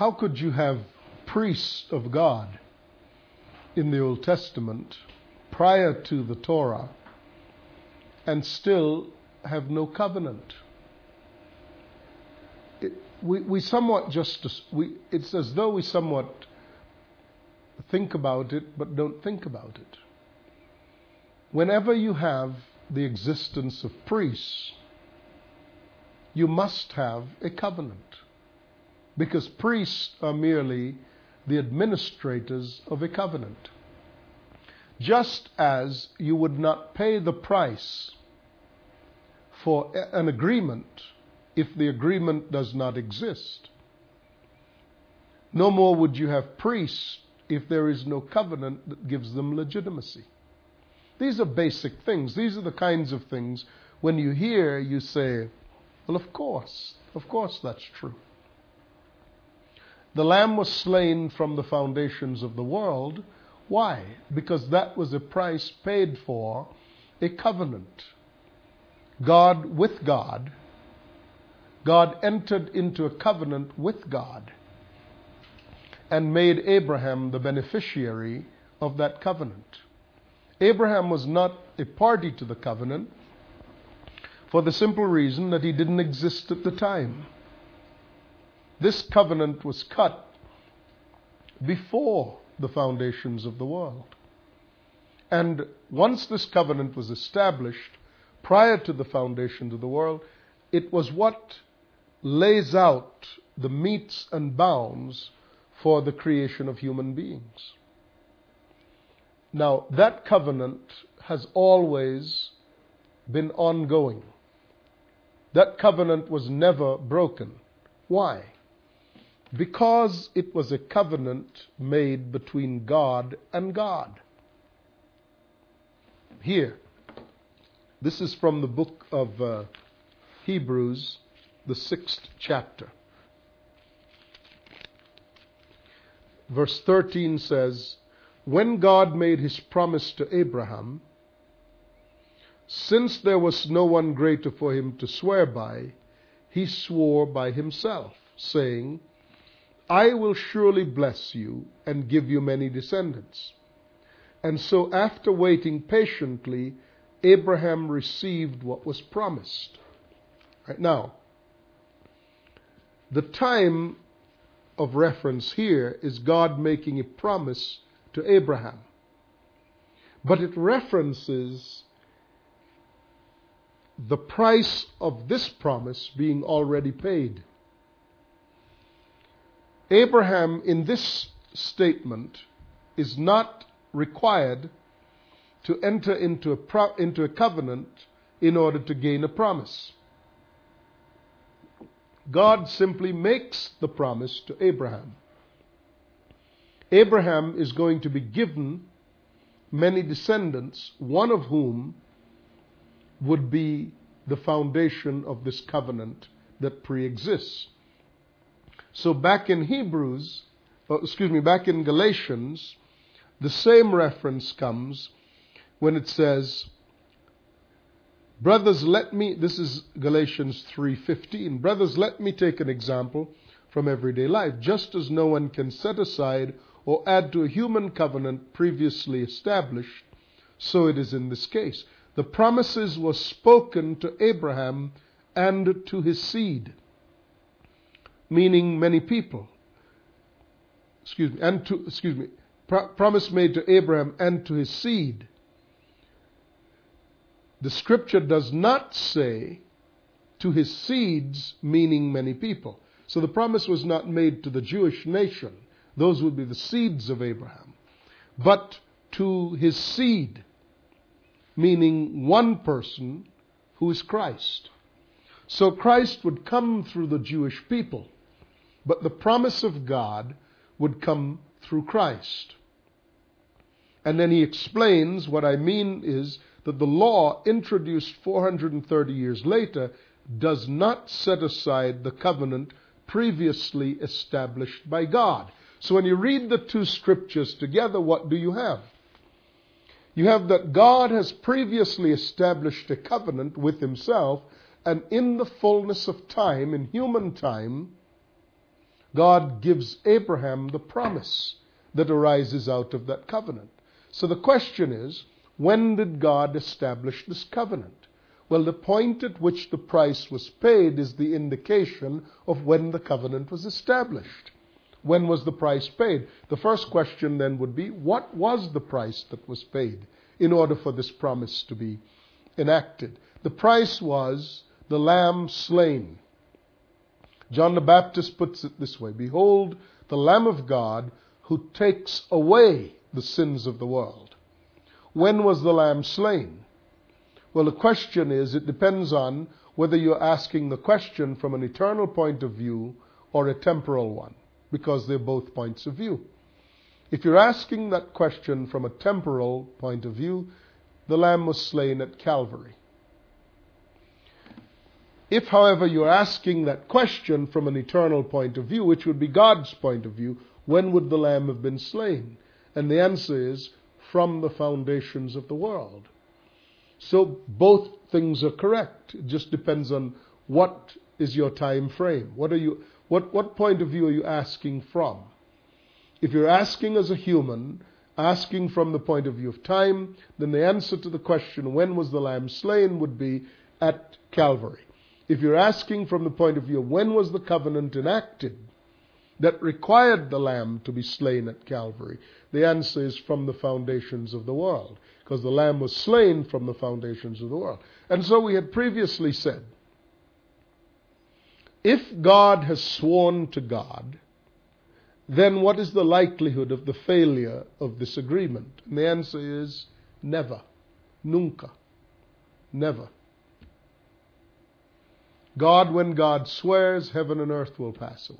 how could you have priests of God in the Old Testament prior to the Torah and still have no covenant? We, we somewhat just, we, it's as though we somewhat think about it but don't think about it. Whenever you have the existence of priests, you must have a covenant. Because priests are merely the administrators of a covenant. Just as you would not pay the price for an agreement if the agreement does not exist. No more would you have priests if there is no covenant that gives them legitimacy. These are basic things. These are the kinds of things when you hear, you say, well, of course, of course that's true. The Lamb was slain from the foundations of the world. Why? Because that was a price paid for a covenant. God with God. God entered into a covenant with God and made Abraham the beneficiary of that covenant. Abraham was not a party to the covenant for the simple reason that he didn't exist at the time. This covenant was cut before the foundations of the world. And once this covenant was established, prior to the foundations of the world, it was what lays out the metes and bounds for the creation of human beings. Now, that covenant has always been ongoing. That covenant was never broken. Why? Because it was a covenant made between God and God. Here, this is from the book of uh, Hebrews, the sixth chapter. Verse 13 says, When God made his promise to Abraham, since there was no one greater for him to swear by, he swore by himself, saying, I will surely bless you and give you many descendants. And so, after waiting patiently, Abraham received what was promised. Right now, the time of reference here is God making a promise to Abraham. But it references the price of this promise being already paid. Abraham, in this statement, is not required to enter into a, pro- into a covenant in order to gain a promise. God simply makes the promise to Abraham. Abraham is going to be given many descendants, one of whom would be the foundation of this covenant that pre exists. So, back in Hebrews, uh, excuse me, back in Galatians, the same reference comes when it says, Brothers, let me, this is Galatians 3:15. Brothers, let me take an example from everyday life. Just as no one can set aside or add to a human covenant previously established, so it is in this case the promises were spoken to Abraham and to his seed, meaning many people. Excuse me, and to, excuse me, pro- promise made to Abraham and to his seed. The scripture does not say to his seeds, meaning many people. So the promise was not made to the Jewish nation. Those would be the seeds of Abraham. But to his seed meaning one person who is Christ. So Christ would come through the Jewish people, but the promise of God would come through Christ. And then he explains what I mean is that the law introduced 430 years later does not set aside the covenant previously established by God. So when you read the two scriptures together, what do you have? You have that God has previously established a covenant with himself, and in the fullness of time, in human time, God gives Abraham the promise that arises out of that covenant. So the question is, when did God establish this covenant? Well, the point at which the price was paid is the indication of when the covenant was established. When was the price paid? The first question then would be, what was the price that was paid in order for this promise to be enacted? The price was the lamb slain. John the Baptist puts it this way Behold, the Lamb of God who takes away the sins of the world. When was the lamb slain? Well, the question is, it depends on whether you're asking the question from an eternal point of view or a temporal one, because they're both points of view. If you're asking that question from a temporal point of view, the lamb was slain at Calvary. If, however, you're asking that question from an eternal point of view, which would be God's point of view, when would the lamb have been slain? And the answer is from the foundations of the world. So both things are correct. It just depends on what is your time frame. What are you what what point of view are you asking from? If you're asking as a human, asking from the point of view of time, then the answer to the question when was the lamb slain would be at Calvary. If you're asking from the point of view when was the covenant enacted that required the lamb to be slain at Calvary, the answer is from the foundations of the world because the Lamb was slain from the foundations of the world. And so we had previously said if God has sworn to God, then what is the likelihood of the failure of this agreement? And the answer is never. Nunca. Never. God, when God swears, heaven and earth will pass away.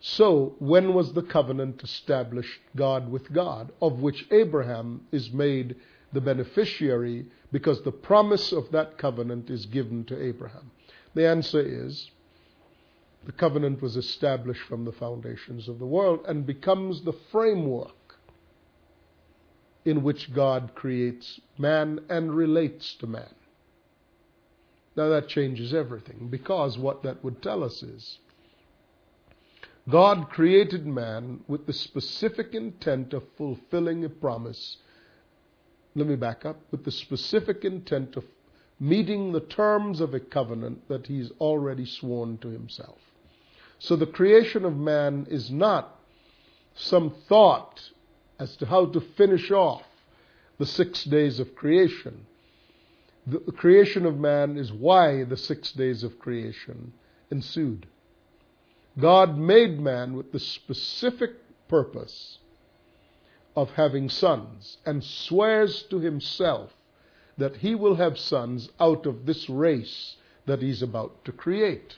So, when was the covenant established, God with God, of which Abraham is made the beneficiary because the promise of that covenant is given to Abraham? The answer is the covenant was established from the foundations of the world and becomes the framework in which God creates man and relates to man. Now that changes everything because what that would tell us is God created man with the specific intent of fulfilling a promise. Let me back up. With the specific intent of meeting the terms of a covenant that he's already sworn to himself. So the creation of man is not some thought as to how to finish off the six days of creation. The creation of man is why the six days of creation ensued. God made man with the specific purpose of having sons and swears to himself that he will have sons out of this race that he's about to create.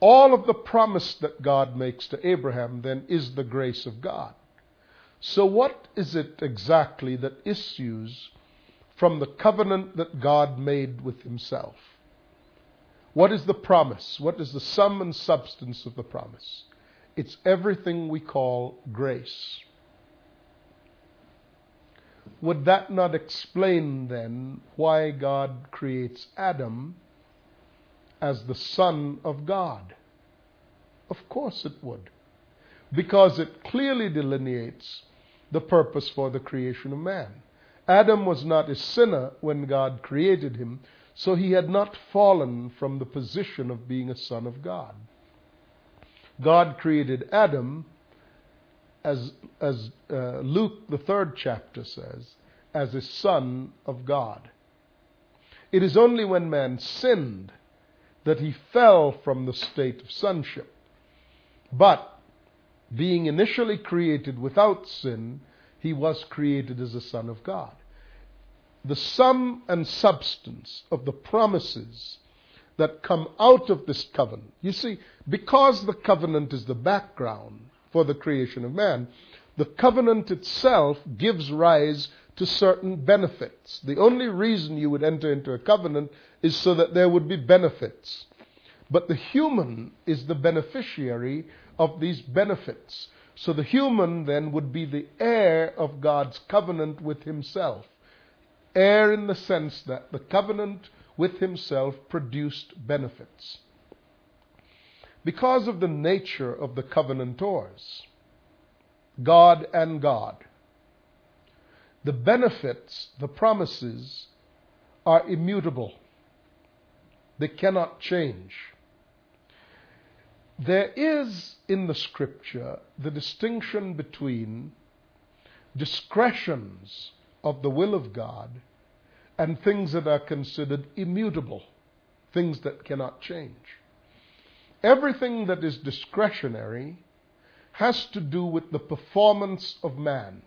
All of the promise that God makes to Abraham then is the grace of God. So, what is it exactly that issues from the covenant that God made with himself? What is the promise? What is the sum and substance of the promise? It's everything we call grace. Would that not explain then why God creates Adam as the Son of God? Of course it would. Because it clearly delineates the purpose for the creation of man. Adam was not a sinner when God created him, so he had not fallen from the position of being a son of God. God created Adam, as, as uh, Luke, the third chapter says, as a son of God. It is only when man sinned that he fell from the state of sonship. But, being initially created without sin, he was created as a son of God the sum and substance of the promises that come out of this covenant. You see, because the covenant is the background for the creation of man, the covenant itself gives rise to certain benefits. The only reason you would enter into a covenant is so that there would be benefits. But the human is the beneficiary of these benefits. So the human then would be the heir of God's covenant with himself heir in the sense that the covenant with himself produced benefits. because of the nature of the covenantors, God and God. The benefits, the promises, are immutable. They cannot change. There is in the scripture the distinction between discretions of the will of God and things that are considered immutable, things that cannot change. Everything that is discretionary has to do with the performance of man.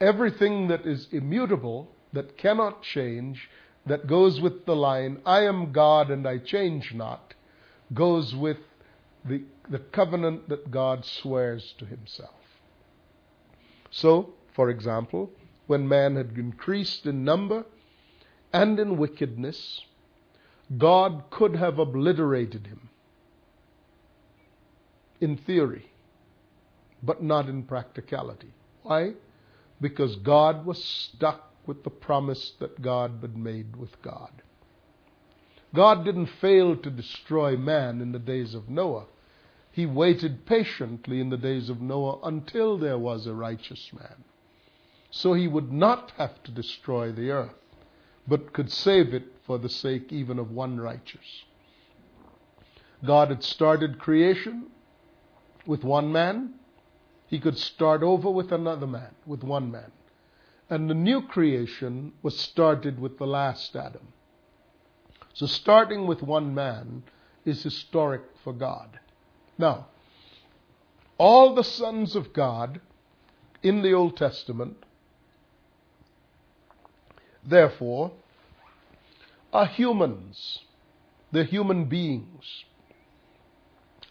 Everything that is immutable, that cannot change, that goes with the line, I am God and I change not, goes with the, the covenant that God swears to himself. So, for example, when man had increased in number and in wickedness, God could have obliterated him in theory, but not in practicality. Why? Because God was stuck with the promise that God had made with God. God didn't fail to destroy man in the days of Noah. He waited patiently in the days of Noah until there was a righteous man. So he would not have to destroy the earth, but could save it for the sake even of one righteous. God had started creation with one man. He could start over with another man, with one man. And the new creation was started with the last Adam. So starting with one man is historic for God. Now, all the sons of God in the Old Testament, therefore, are humans. They're human beings.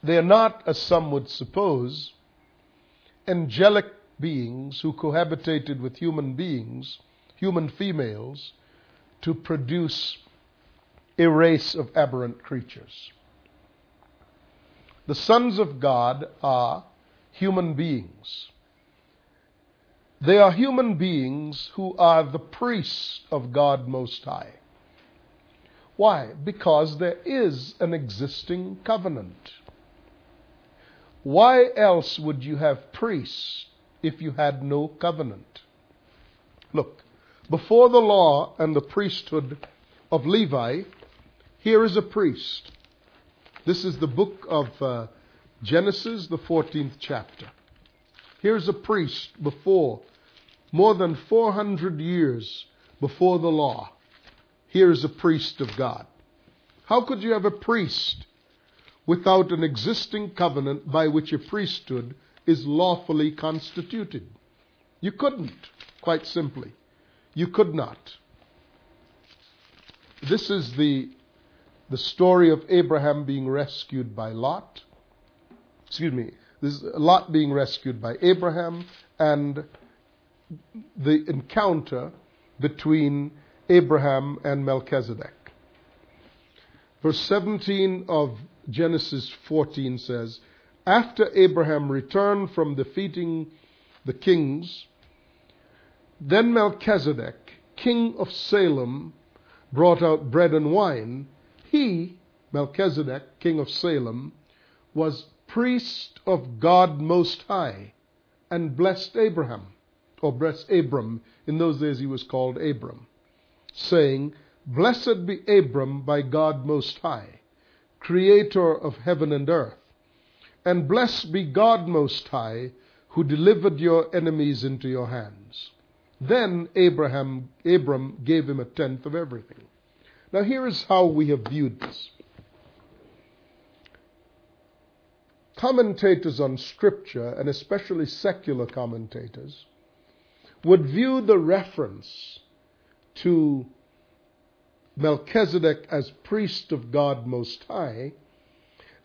They are not, as some would suppose, angelic beings who cohabitated with human beings, human females, to produce a race of aberrant creatures. The sons of God are human beings. They are human beings who are the priests of God Most High. Why? Because there is an existing covenant. Why else would you have priests if you had no covenant? Look, before the law and the priesthood of Levi, here is a priest. This is the book of uh, Genesis, the 14th chapter. Here's a priest before, more than 400 years before the law. Here is a priest of God. How could you have a priest without an existing covenant by which a priesthood is lawfully constituted? You couldn't, quite simply. You could not. This is the the story of Abraham being rescued by Lot. Excuse me, this is Lot being rescued by Abraham and the encounter between Abraham and Melchizedek. Verse 17 of Genesis 14 says, After Abraham returned from defeating the kings, then Melchizedek, king of Salem, brought out bread and wine he, Melchizedek, king of Salem, was priest of God Most High and blessed Abraham, or blessed Abram. In those days he was called Abram, saying, Blessed be Abram by God Most High, creator of heaven and earth. And blessed be God Most High, who delivered your enemies into your hands. Then Abraham, Abram gave him a tenth of everything. Now, here is how we have viewed this. Commentators on Scripture, and especially secular commentators, would view the reference to Melchizedek as priest of God Most High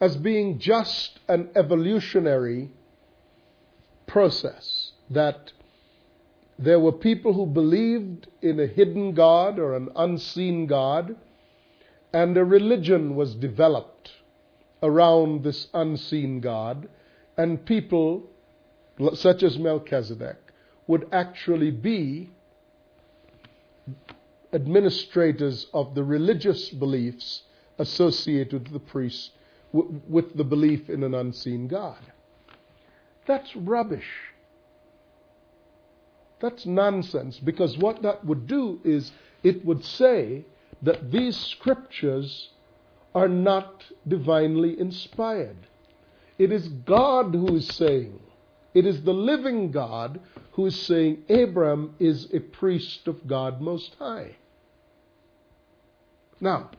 as being just an evolutionary process that there were people who believed in a hidden God or an unseen God, and a religion was developed around this unseen God, and people such as Melchizedek would actually be administrators of the religious beliefs associated with the with the belief in an unseen God. That's rubbish. That's nonsense because what that would do is it would say that these scriptures are not divinely inspired. It is God who is saying, it is the living God who is saying Abraham is a priest of God Most High. Now,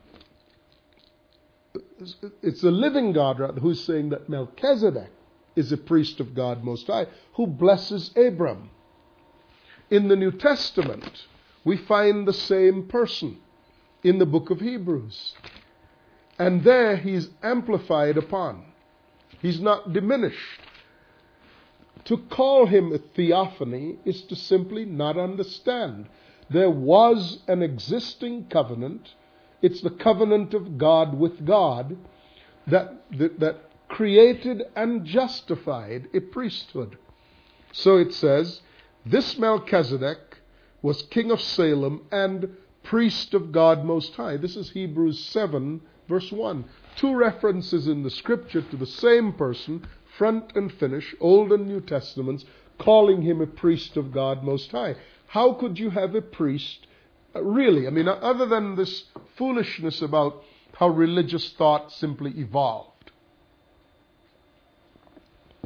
it's the living God who's saying that Melchizedek is a priest of God Most High who blesses Abram. In the New Testament, we find the same person in the book of Hebrews. And there he's amplified upon. He's not diminished. To call him a theophany is to simply not understand. There was an existing covenant. It's the covenant of God with God that, that, that created and justified a priesthood. So it says, this Melchizedek was king of Salem and priest of God Most High. This is Hebrews 7, verse 1. Two references in the scripture to the same person, front and finish, Old and New Testaments, calling him a priest of God Most High. How could you have a priest, uh, really? I mean, other than this foolishness about how religious thought simply evolved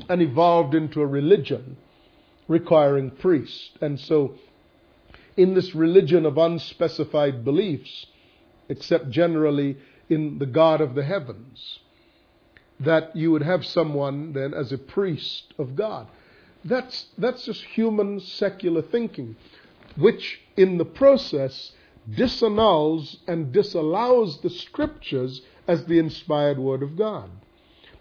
and evolved into a religion requiring priests. And so, in this religion of unspecified beliefs, except generally in the God of the heavens, that you would have someone then as a priest of God. That's, that's just human secular thinking, which in the process disannuls and disallows the scriptures as the inspired word of God.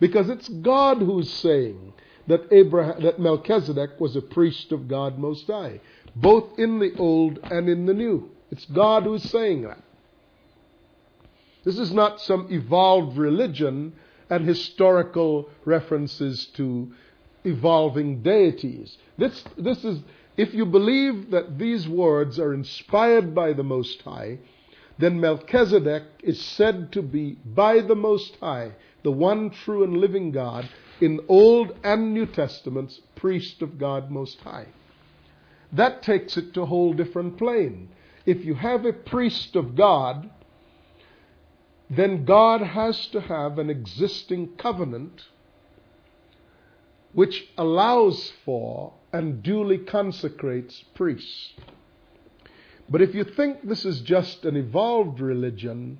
Because it's God who's saying that Abraham, that Melchizedek was a priest of God Most High, both in the Old and in the New. It's God who's saying that. This is not some evolved religion and historical references to evolving deities. This, this is, if you believe that these words are inspired by the Most High, then Melchizedek is said to be by the Most High, the one true and living God, in Old and New Testaments, priest of God Most High. That takes it to a whole different plane. If you have a priest of God, then God has to have an existing covenant which allows for and duly consecrates priests. But if you think this is just an evolved religion,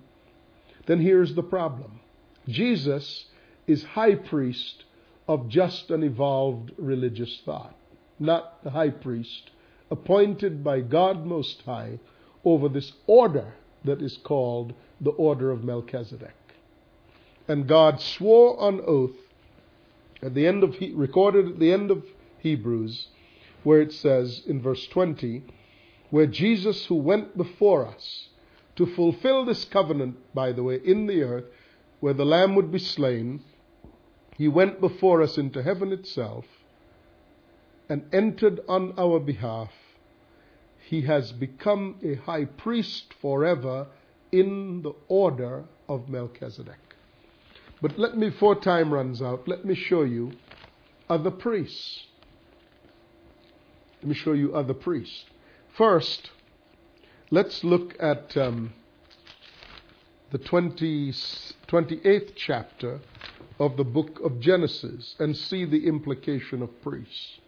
then here's the problem Jesus is high priest of just an evolved religious thought, not the high priest appointed by God Most High over this order that is called the order of Melchizedek. And God swore on oath at the end of recorded at the end of Hebrews, where it says in verse 20, where Jesus, who went before us to fulfill this covenant, by the way, in the earth, where the Lamb would be slain, he went before us into heaven itself and entered on our behalf. He has become a high priest forever in the order of Melchizedek. But let me, before time runs out, let me show you other priests. Let me show you other priests. First, let's look at um, the 20, 28th chapter of the book of Genesis and see the implication of priests.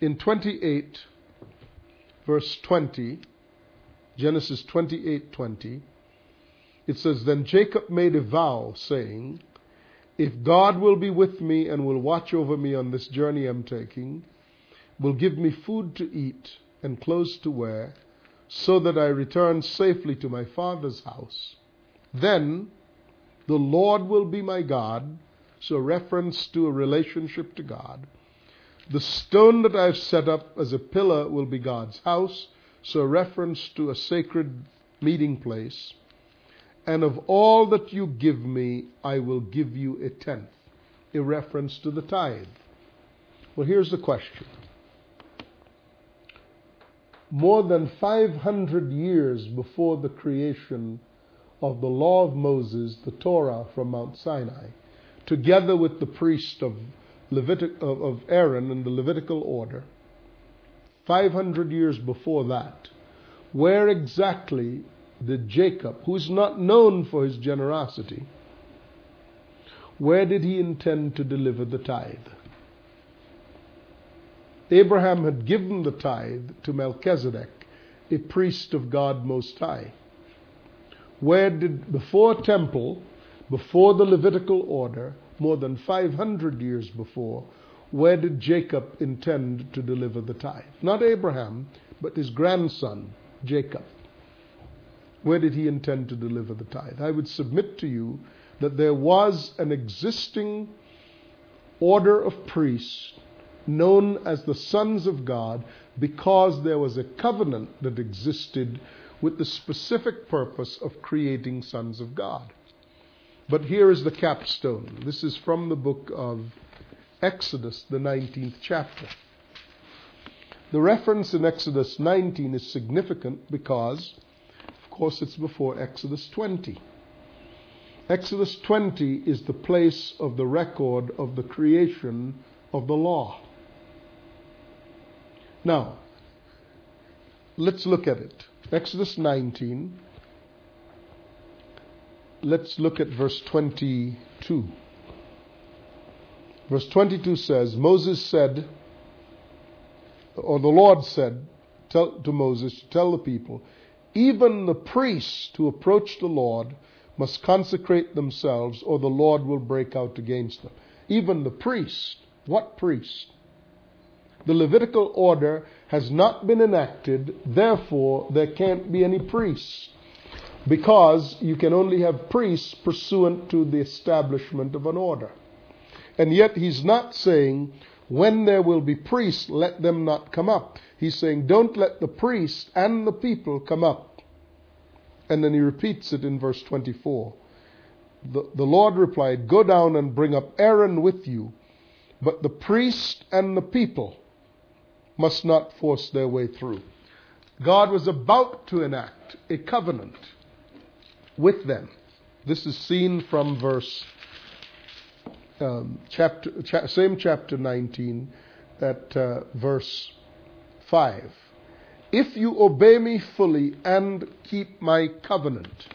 In 28, verse 20, Genesis 28:20, it says, Then Jacob made a vow, saying, If God will be with me and will watch over me on this journey I'm taking, will give me food to eat and clothes to wear, so that I return safely to my father's house, then the Lord will be my God. So, reference to a relationship to God. The stone that I've set up as a pillar will be God's house. So, reference to a sacred meeting place. And of all that you give me, I will give you a tenth. A reference to the tithe. Well, here's the question. More than 500 years before the creation of the law of Moses, the Torah from Mount Sinai, together with the priest of, Levitic, of, Aaron and the Levitical order, 500 years before that, where exactly did Jacob, who is not known for his generosity, where did he intend to deliver the tithe? Abraham had given the tithe to Melchizedek, a priest of God Most High. Where did, before temple, before the Levitical order, more than 500 years before, where did Jacob intend to deliver the tithe? Not Abraham, but his grandson, Jacob. Where did he intend to deliver the tithe? I would submit to you that there was an existing order of priests known as the sons of God because there was a covenant that existed with the specific purpose of creating sons of God. But here is the capstone. This is from the book of Exodus, the 19th chapter. The reference in Exodus 19 is significant because, of course, it's before Exodus 20. Exodus 20 is the place of the record of the creation of the law. Now, let's look at it. Exodus 19. Let's look at verse 22. Verse 22 says, Moses said, or the Lord said tell, to Moses to tell the people, even the priests who approach the Lord must consecrate themselves, or the Lord will break out against them. Even the priest. What priest? The Levitical order has not been enacted, therefore, there can't be any priests. Because you can only have priests pursuant to the establishment of an order. And yet he's not saying, when there will be priests, let them not come up. He's saying, don't let the priests and the people come up. And then he repeats it in verse 24. The, the Lord replied, Go down and bring up Aaron with you, but the priest and the people must not force their way through. God was about to enact a covenant with them. This is seen from verse um, chapter, cha- same chapter 19, at uh, verse 5. If you obey me fully and keep my covenant,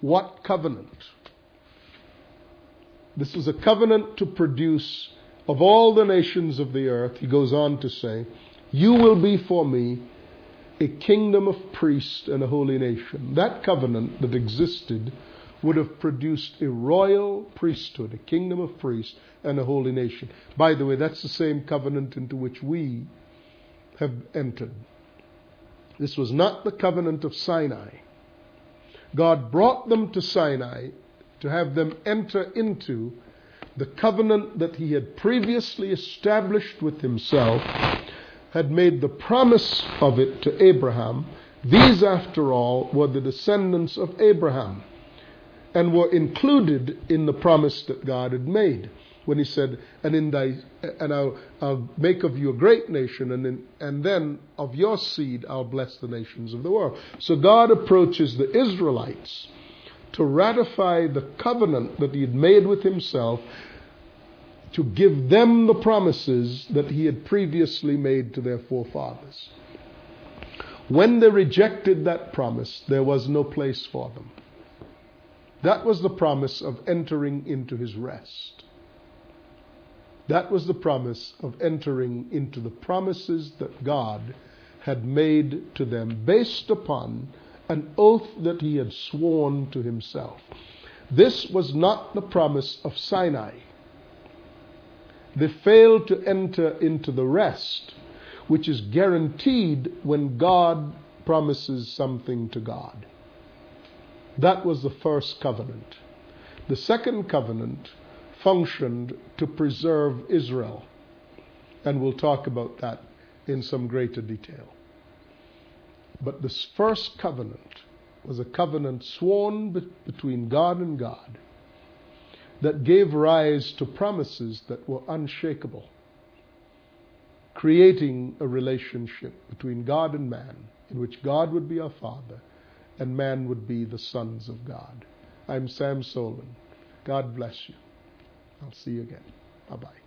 what covenant? This is a covenant to produce, of all the nations of the earth, he goes on to say, you will be for me a kingdom of priests and a holy nation. That covenant that existed would have produced a royal priesthood, a kingdom of priests, and a holy nation. By the way, that's the same covenant into which we have entered. This was not the covenant of Sinai. God brought them to Sinai to have them enter into the covenant that he had previously established with himself, had made the promise of it to Abraham. These, after all, were the descendants of Abraham and were included in the promise that God had made when he said, and in thy, and I'll, I'll make of you a great nation, and, in, and then of your seed I'll bless the nations of the world. So God approaches the Israelites to ratify the covenant that he had made with himself to give them the promises that he had previously made to their forefathers. When they rejected that promise, there was no place for them. That was the promise of entering into his rest. That was the promise of entering into the promises that God had made to them based upon an oath that he had sworn to himself. This was not the promise of Sinai. They failed to enter into the rest, which is guaranteed when God promises something to God. That was the first covenant. The second covenant functioned to preserve Israel. And we'll talk about that in some greater detail. But this first covenant was a covenant sworn be- between God and God that gave rise to promises that were unshakable, creating a relationship between God and man in which God would be our Father and man would be the sons of God. I'm Sam Solon. God bless you. I'll see you again. Bye bye.